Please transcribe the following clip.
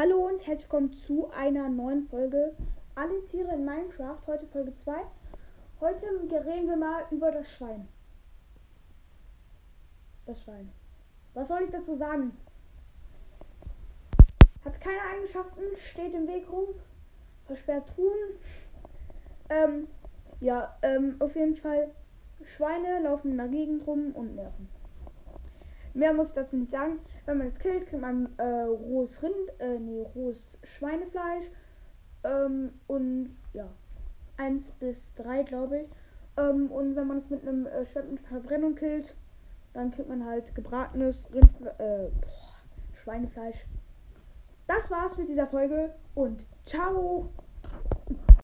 Hallo und herzlich willkommen zu einer neuen Folge Alle Tiere in Minecraft. Heute Folge 2. Heute reden wir mal über das Schwein. Das Schwein. Was soll ich dazu sagen? Hat keine Eigenschaften, steht im Weg rum, versperrt Truhen. Ähm, ja, ähm, auf jeden Fall. Schweine laufen in der Gegend rum und nerven. Mehr muss ich dazu nicht sagen. Wenn man es killt, kriegt man äh, rohes Rind, äh, nee, rohes Schweinefleisch. Ähm, und ja, 1 bis 3, glaube ich. Ähm, und wenn man es mit einem äh, Schwert mit Verbrennung killt, dann kriegt man halt gebratenes Rindfle äh, boah, Schweinefleisch. Das war's mit dieser Folge und ciao!